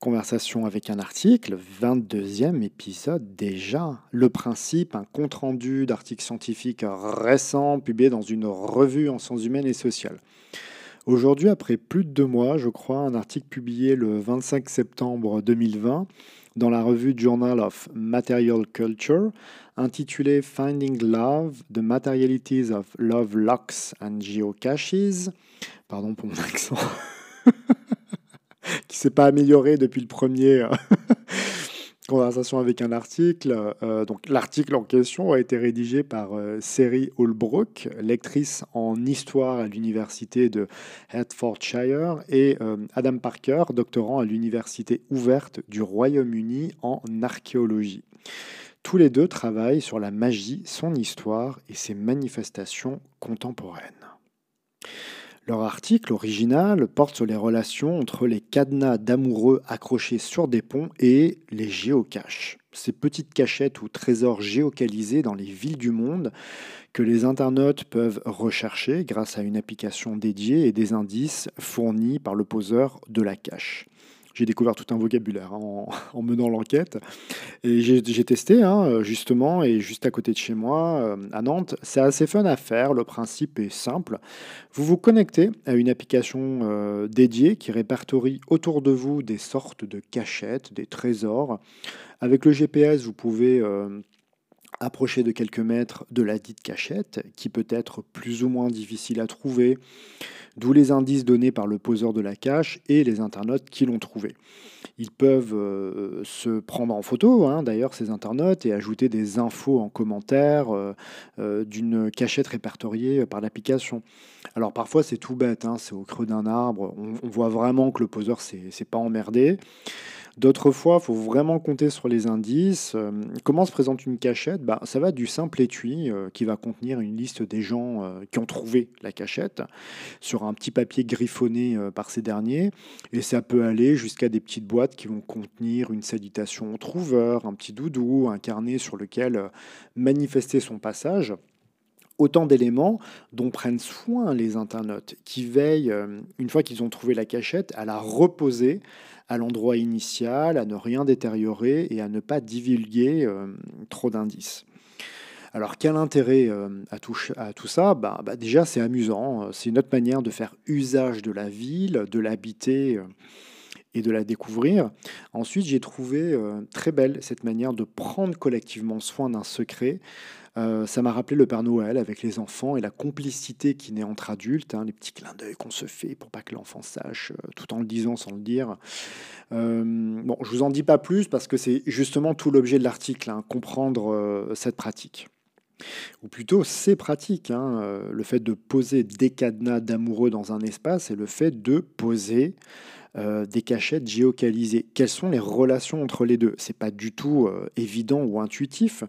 Conversation avec un article, 22e épisode déjà. Le principe, un compte-rendu d'articles scientifiques récents publié dans une revue en sciences humaines et sociales. Aujourd'hui, après plus de deux mois, je crois, un article publié le 25 septembre 2020 dans la revue Journal of Material Culture, intitulé Finding Love, The Materialities of Love Locks and Geocaches. Pardon pour mon accent. qui s'est pas amélioré depuis le premier euh, conversation avec un article. Euh, donc l'article en question a été rédigé par euh, Seri Holbrook, lectrice en histoire à l'université de Hertfordshire, et Adam Parker, doctorant à l'université ouverte du Royaume-Uni en archéologie. Tous les deux travaillent sur la magie, son histoire et ses manifestations contemporaines. Leur article original porte sur les relations entre les cadenas d'amoureux accrochés sur des ponts et les géocaches, ces petites cachettes ou trésors géocalisés dans les villes du monde que les internautes peuvent rechercher grâce à une application dédiée et des indices fournis par le poseur de la cache j'ai découvert tout un vocabulaire hein, en, menant l'enquête. Et j'ai testé, hein, justement, et juste à côté de chez moi, euh, à Nantes. C'est assez fun à faire. Le principe est simple. Vous vous connectez à une application euh, dédiée qui répertorie autour de vous des sortes de cachettes, des trésors. Avec le GPS, vous pouvez euh, approcher de quelques mètres de la dite cachette, qui peut être plus ou moins difficile à trouver, d'où les indices donnés par le poseur de la cache et les internautes qui l'ont trouvé. Ils peuvent euh, se prendre en photo, hein, d'ailleurs, ces internautes, et ajouter des infos en commentaire euh, euh, d'une cachette répertoriée par l'application. Alors parfois c'est tout bête, hein, c'est au creux d'un arbre, on, voit vraiment que le poseur s'est pas emmerdé. D'autres fois, il faut vraiment compter sur les indices. Comment se présente une cachette? Bah, Ça va du simple étui qui va contenir une liste des gens qui ont trouvé la cachette sur un petit papier griffonné par ces derniers. Et ça peut aller jusqu'à des petites boîtes qui vont contenir une salutation au trouveur, un petit doudou, un carnet sur lequel manifester son passage autant d'éléments dont prennent soin les internautes, qui veillent, une fois qu'ils ont trouvé la cachette, à la reposer à l'endroit initial, à ne rien détériorer et à ne pas divulguer euh, trop d'indices. Alors quel intérêt euh, à, tout, ça? Bah, bah, Déjà c'est amusant, c'est une autre manière de faire usage de la ville, de l'habiter euh, et de la découvrir. Ensuite j'ai trouvé très belle cette manière de prendre collectivement soin d'un secret euh, ça m'a rappelé le Père Noël avec les enfants et la complicité qui naît entre adultes, hein, les petits clins d'œil qu'on se fait pour pas que l'enfant sache, euh, tout en le disant sans le dire. Euh, bon, je vous en dis pas plus parce que c'est justement tout l'objet de l'article, hein, comprendre cette pratique. Ou plutôt ces pratiques, hein, le fait de poser des cadenas d'amoureux dans un espace et le fait de poser des cachettes géocalisées. Quelles sont les relations entre les deux? C'est pas du tout évident ou intuitif.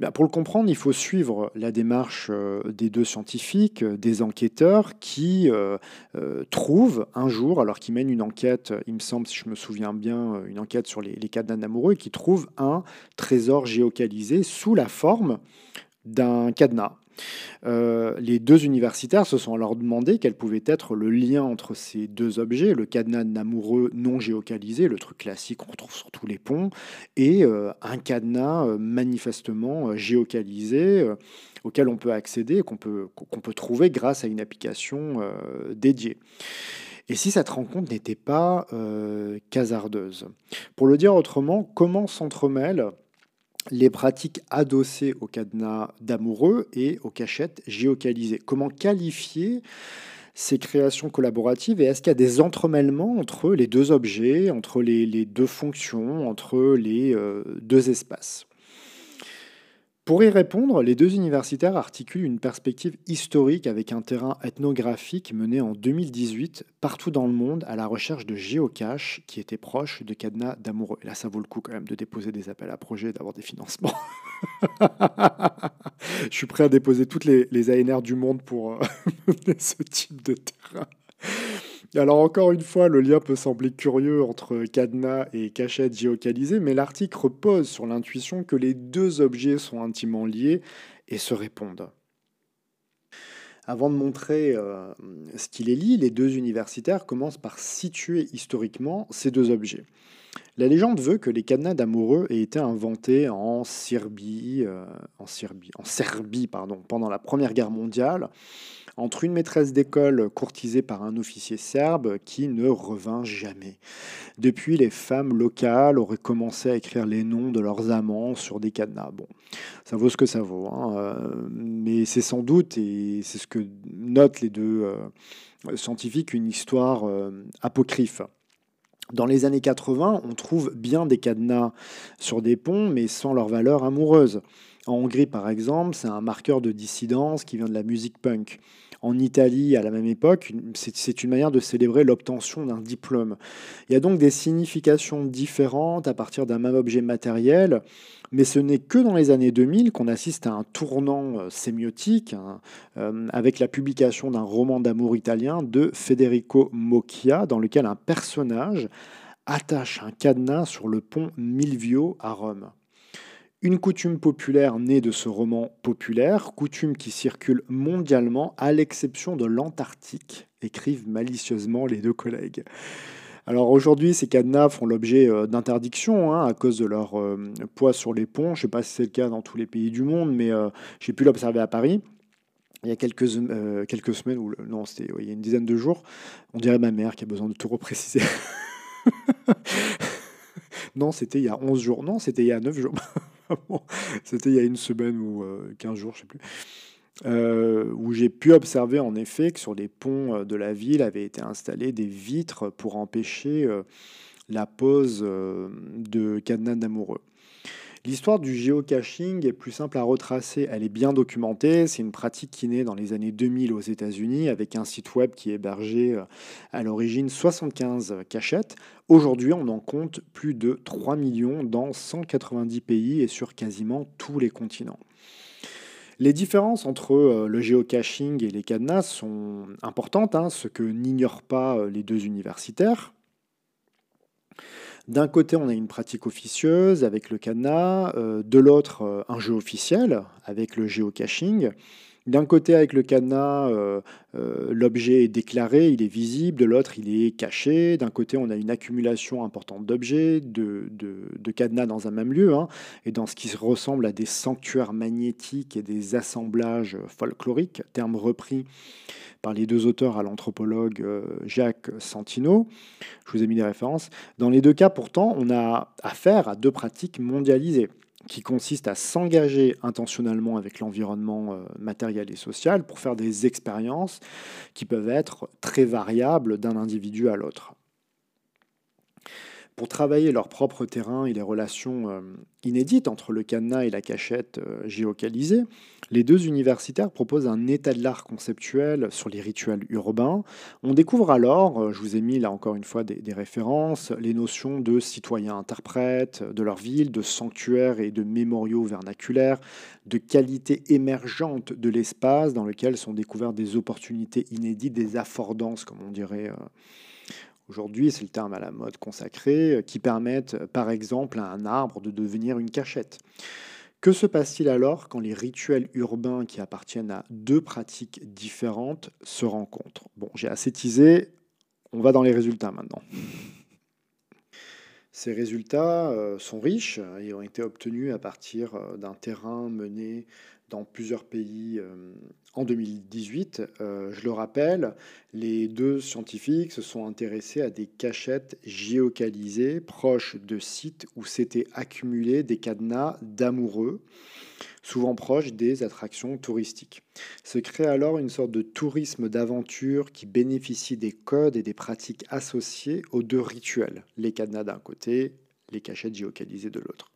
Ben, pour le comprendre, il faut suivre la démarche euh, des deux scientifiques, euh, des enquêteurs qui euh, trouvent un jour, alors qu'ils mènent une enquête, il me semble, si je me souviens bien, une enquête sur les, les cas amoureux, et qui trouvent un trésor géocalisé sous la forme d'un cadenas. Euh, les deux universitaires se sont alors demandé quel pouvait être le lien entre ces deux objets, le cadenas amoureux non géocalisé, le truc classique qu'on retrouve sur tous les ponts, et euh, un cadenas euh, manifestement géocalisé auquel on peut accéder, qu'on peut, qu'on peut trouver grâce à une application dédiée. Et si cette rencontre n'était pas casardeuse Pour le dire autrement, comment s'entremêlent les pratiques adossées au cadenas d'amoureux et aux cachettes géocalisées. Comment qualifier ces créations collaboratives et est-ce qu'il y a des entremêlements entre les deux objets, entre les, deux fonctions, entre les euh, deux espaces? Pour y répondre, les deux universitaires articulent une perspective historique avec un terrain ethnographique mené en 2018 partout dans le monde à la recherche de géocaches qui étaient proches de cadenas d'amoureux. là, ça vaut le coup quand même de déposer des appels à projets, d'avoir des financements. Je suis prêt à déposer toutes les, les ANR du monde pour euh, ce type de terrain. Alors encore une fois, le lien peut sembler curieux entre cadenas et cachette géocalisée, mais l'article repose sur l'intuition que les deux objets sont intimement liés et se répondent. Avant de montrer euh, ce qui les lie, les deux universitaires commencent par situer historiquement ces deux objets. La légende veut que les cadenas d'amoureux aient été inventés en Serbie, euh, pendant la Première Guerre mondiale, entre une maîtresse d'école courtisée par un officier serbe qui ne revint jamais. Depuis, les femmes locales auraient commencé à écrire les noms de leurs amants sur des cadenas. Bon, ça vaut ce que ça vaut, hein, euh, mais c'est sans doute, et c'est ce que notent les deux euh, scientifiques, une histoire apocryphe. Dans les années 80, on trouve bien des cadenas sur des ponts, mais sans leur valeur amoureuse. En Hongrie, par exemple, c'est un marqueur de dissidence qui vient de la musique punk. En Italie, à la même époque, c'est une manière de célébrer l'obtention d'un diplôme. Il y a donc des significations différentes à partir d'un même objet matériel, mais ce n'est que dans les années 2000 qu'on assiste à un tournant euh, sémiotique hein, euh, avec la publication d'un roman d'amour italien de Federico Mocchia, dans lequel un personnage attache un cadenas sur le pont Milvio à Rome. Une coutume populaire née de ce roman populaire, coutume qui circule mondialement à l'exception de l'Antarctique, écrivent malicieusement les deux collègues. Alors aujourd'hui, ces cadenas font l'objet euh, d'interdiction hein, à cause de leur euh, poids sur les ponts. Je ne sais pas si c'est le cas dans tous les pays du monde, mais euh, j'ai pu l'observer à Paris. Il y a quelques, quelques semaines, ou non, c'était il y a une dizaine de jours, on dirait ma mère qui a besoin de tout repréciser. non, c'était il y a 11 jours. Non, c'était il y a 9 jours. C'était il y a une semaine ou 15 euh, jours, je ne sais plus. Euh, où j'ai pu observer en effet que sur les ponts euh, de la ville avaient été installées des vitres pour empêcher la pose de cadenas d'amoureux. L'histoire du géocaching est plus simple à retracer. Elle est bien documentée. C'est une pratique qui naît dans les années 2000 aux États-Unis avec un site web qui hébergeait euh, à l'origine 75 cachettes. Aujourd'hui, on en compte plus de 3 millions dans 190 pays et sur quasiment tous les continents. Les différences entre euh, le géocaching et les cadenas sont importantes, hein, ce que n'ignorent pas euh, les deux universitaires. D'un côté, on a une pratique officieuse avec le cadenas, euh, de l'autre, euh, un jeu officiel avec le géocaching. D'un côté, avec le cadenas, euh, l'objet est déclaré, il est visible, de l'autre, il est caché. D'un côté, on a une accumulation importante d'objets, de, de, cadenas dans un même lieu, hein, et dans ce qui ressemble à des sanctuaires magnétiques et des assemblages folkloriques, terme repris par les deux auteurs à l'anthropologue euh, Jacques Santino. Je vous ai mis des références. Dans les deux cas, pourtant, on a affaire à deux pratiques mondialisées qui consistent à s'engager intentionnellement avec l'environnement euh, matériel et social pour faire des expériences qui peuvent être très variables d'un individu à l'autre pour travailler leur propre terrain et les relations euh, inédites entre le cadenas et la cachette euh, géocalisée, les deux universitaires proposent un état de l'art conceptuel sur les rituels urbains. On découvre alors, euh, je vous ai mis là encore une fois des, références, les notions de citoyens interprètes de leur ville, de sanctuaires et de mémoriaux vernaculaires, de qualité émergente de l'espace dans lequel sont découvertes des opportunités inédites, des affordances, comme on dirait Aujourd'hui, c'est le terme à la mode consacré, euh, qui permettent euh, par exemple à un arbre de devenir une cachette. Que se passe-t-il alors quand les rituels urbains qui appartiennent à deux pratiques différentes se rencontrent? Bon, j'ai assez teasé, on va dans les résultats maintenant. Ces résultats euh, sont riches et ont été obtenus à partir d'un terrain mené dans plusieurs pays en 2018, euh, je le rappelle, les deux scientifiques se sont intéressés à des cachettes géocalisées proches de sites où s'étaient accumulés des cadenas d'amoureux, souvent proches des attractions touristiques. Se crée alors une sorte de tourisme d'aventure qui bénéficie des codes et des pratiques associées aux deux rituels, les cadenas d'un côté, les cachettes géocalisées de l'autre.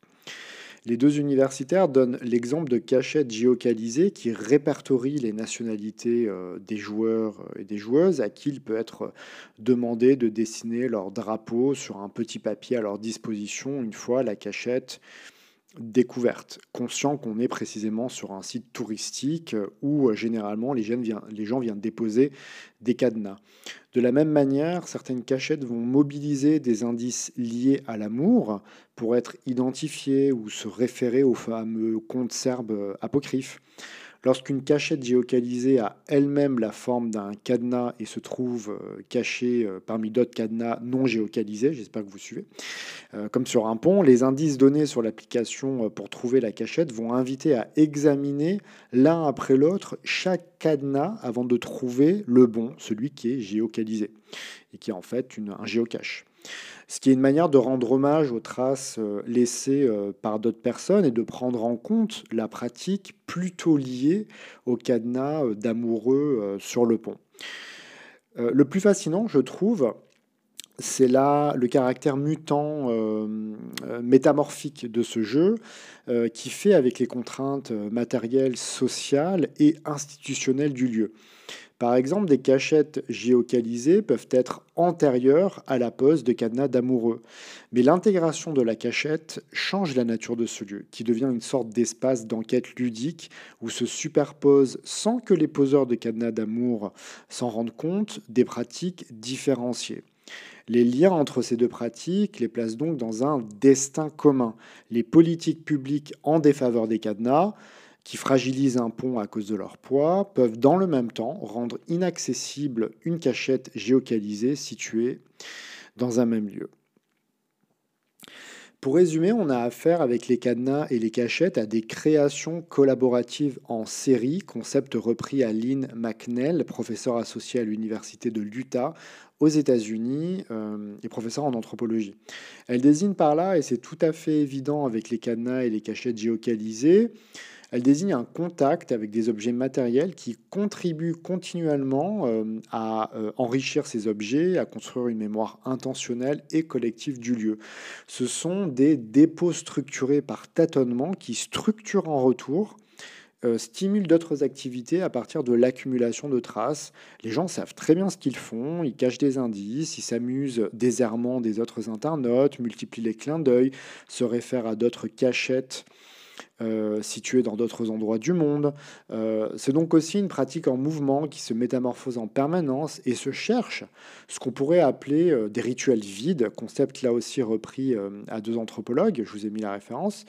Les deux universitaires donnent l'exemple de cachettes géocalisées qui répertorient les nationalités euh, des joueurs euh, et des joueuses à qui il peut être demandé de dessiner leur drapeau sur un petit papier à leur disposition une fois la cachette découverte, conscient qu'on est précisément sur un site touristique où euh, généralement les gens, viennent, déposer des cadenas. De la même manière, certaines cachettes vont mobiliser des indices liés à l'amour pour être identifiés ou se référer aux fameux contes serbes apocryphes. Lorsqu'une cachette géocalisée a elle-même la forme d'un cadenas et se trouve euh, cachée euh, parmi d'autres cadenas non géocalisés, j'espère que vous suivez, euh, comme sur un pont, les indices donnés sur l'application pour trouver la cachette vont inviter à examiner l'un après l'autre chaque cadenas avant de trouver le bon, celui qui est géocalisé et qui est en fait un géocache ce qui est une manière de rendre hommage aux traces euh, laissées euh, par d'autres personnes et de prendre en compte la pratique plutôt liée au cadenas euh, d'amoureux sur le pont. Le plus fascinant, je trouve, c'est là le caractère mutant, métamorphique de ce jeu, qui fait avec les contraintes matérielles, sociales et institutionnelles du lieu. Par exemple, des cachettes géocalisées peuvent être antérieures à la pose de cadenas d'amoureux. Mais l'intégration de la cachette change la nature de ce lieu, qui devient une sorte d'espace d'enquête ludique où se superposent, sans que les poseurs de cadenas d'amour s'en rendent compte, des pratiques différenciées. Les liens entre ces deux pratiques les placent donc dans un destin commun. Les politiques publiques en défaveur des cadenas, qui fragilisent un pont à cause de leur poids peuvent dans le même temps rendre inaccessible une cachette géocalisée située dans un même lieu. Pour résumer, on a affaire avec les cadenas et les cachettes à des créations collaboratives en série, concept repris à Lynn McNeil, professeur associé à l'Université de l'Utah aux États-Unis euh, et professeur en anthropologie. Elle désigne par là, et c'est tout à fait évident avec les cadenas et les cachettes géocalisées, elle désigne un contact avec des objets matériels qui contribuent continuellement euh, à euh, enrichir ces objets, à construire une mémoire intentionnelle et collective du lieu. Ce sont des dépôts structurés par tâtonnement qui structurent en retour euh, stimulent d'autres activités à partir de l'accumulation de traces. Les gens savent très bien ce qu'ils font, ils cachent des indices, ils s'amusent des errements des autres internautes, multiplient les clins d'œil, se réfèrent à d'autres cachettes euh, situés dans d'autres endroits du monde. Euh, c'est donc aussi une pratique en mouvement qui se métamorphose en permanence et se cherche ce qu'on pourrait appeler euh, des rituels vides, concept là aussi repris à deux anthropologues, je vous ai mis la référence.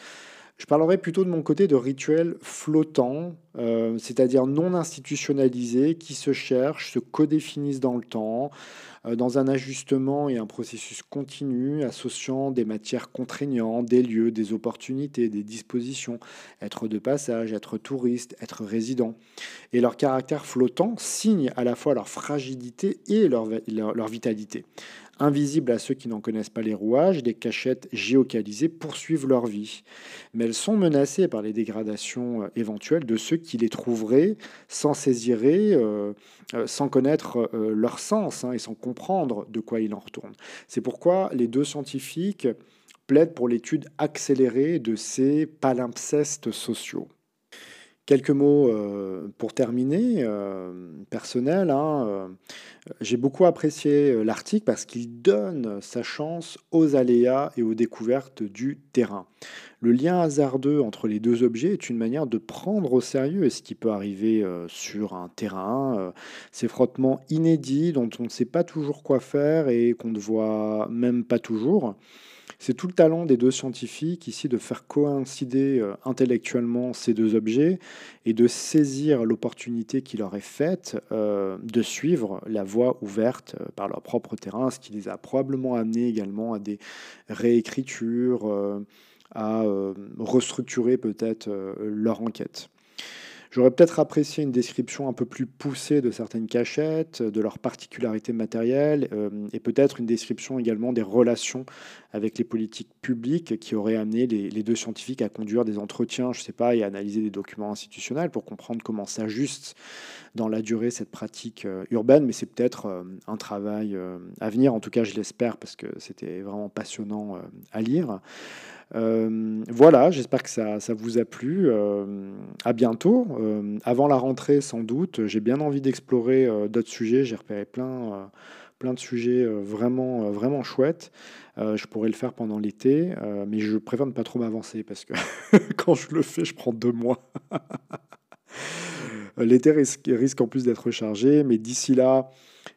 Je parlerai plutôt de mon côté de rituels flottants, euh, c'est-à-dire non institutionnalisés, qui se cherchent, se codéfinissent dans le temps, euh, dans un ajustement et un processus continu, associant des matières contraignantes, des lieux, des opportunités, des dispositions, être de passage, être touriste, être résident. Et leur caractère flottant signe à la fois leur fragilité et leur, leur vitalité. Invisibles à ceux qui n'en connaissent pas les rouages, des cachettes géocalisées poursuivent leur vie. Mais elles sont menacées par les dégradations euh, éventuelles de ceux qui les trouveraient sans saisir, euh, euh, sans connaître leur sens hein, et sans comprendre de quoi il en retourne. C'est pourquoi les deux scientifiques plaident pour l'étude accélérée de ces palimpsestes sociaux. Quelques mots euh, pour terminer, euh, personnel. Hein, euh, j'ai beaucoup apprécié l'article parce qu'il donne sa chance aux aléas et aux découvertes du terrain. Le lien hasardeux entre les deux objets est une manière de prendre au sérieux ce qui peut arriver sur un terrain. ces frottements inédits dont on ne sait pas toujours quoi faire et qu'on ne voit même pas toujours. C'est tout le talent des deux scientifiques ici de faire coïncider euh, intellectuellement ces deux objets et de saisir l'opportunité qui leur est faite euh, de suivre la voie ouverte euh, par leur propre terrain, ce qui les a probablement amenés également à des réécritures, à restructurer peut-être leur enquête. J'aurais peut-être apprécié une description un peu plus poussée de certaines cachettes, de leurs particularités matérielles, euh, et peut-être une description également des relations avec les politiques publiques qui auraient amené les, deux scientifiques à conduire des entretiens, je ne sais pas, et à analyser des documents institutionnels pour comprendre comment s'ajuste dans la durée cette pratique euh, urbaine. Mais c'est peut-être euh, un travail à venir, en tout cas je l'espère, parce que c'était vraiment passionnant à lire. Euh, voilà, j'espère que ça, vous a plu. Euh, à bientôt. Euh, avant la rentrée, sans doute, j'ai bien envie d'explorer d'autres sujets. J'ai repéré plein, plein de sujets vraiment, vraiment chouettes. je pourrais le faire pendant l'été, mais je préfère ne pas trop m'avancer parce que quand je le fais, je prends deux mois. l'été risque, risque en plus d'être chargé, mais d'ici là,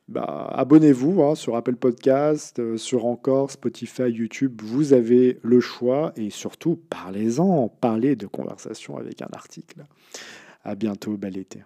bah, abonnez-vous hein, sur Apple Podcast, euh, sur encore Spotify, YouTube. Vous avez le choix et surtout parlez-en, parlez de conversation avec un article. À bientôt, bel été.